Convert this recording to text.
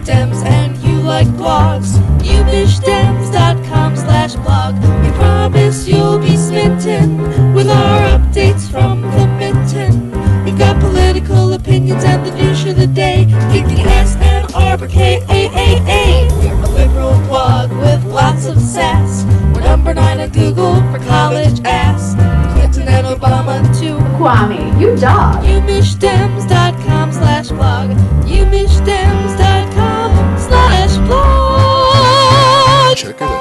Dems and you like blogs, umichdems.com slash blog. We promise you'll be smitten with our updates from the mitten. We've got political opinions and the news of the day. Kick the S and Arbor K-A-A-A. We're a liberal blog with lots of sass. We're number nine on Google for college ass. Clinton and Obama too. Kwame, you dog. Umichdems.com slash blog. check it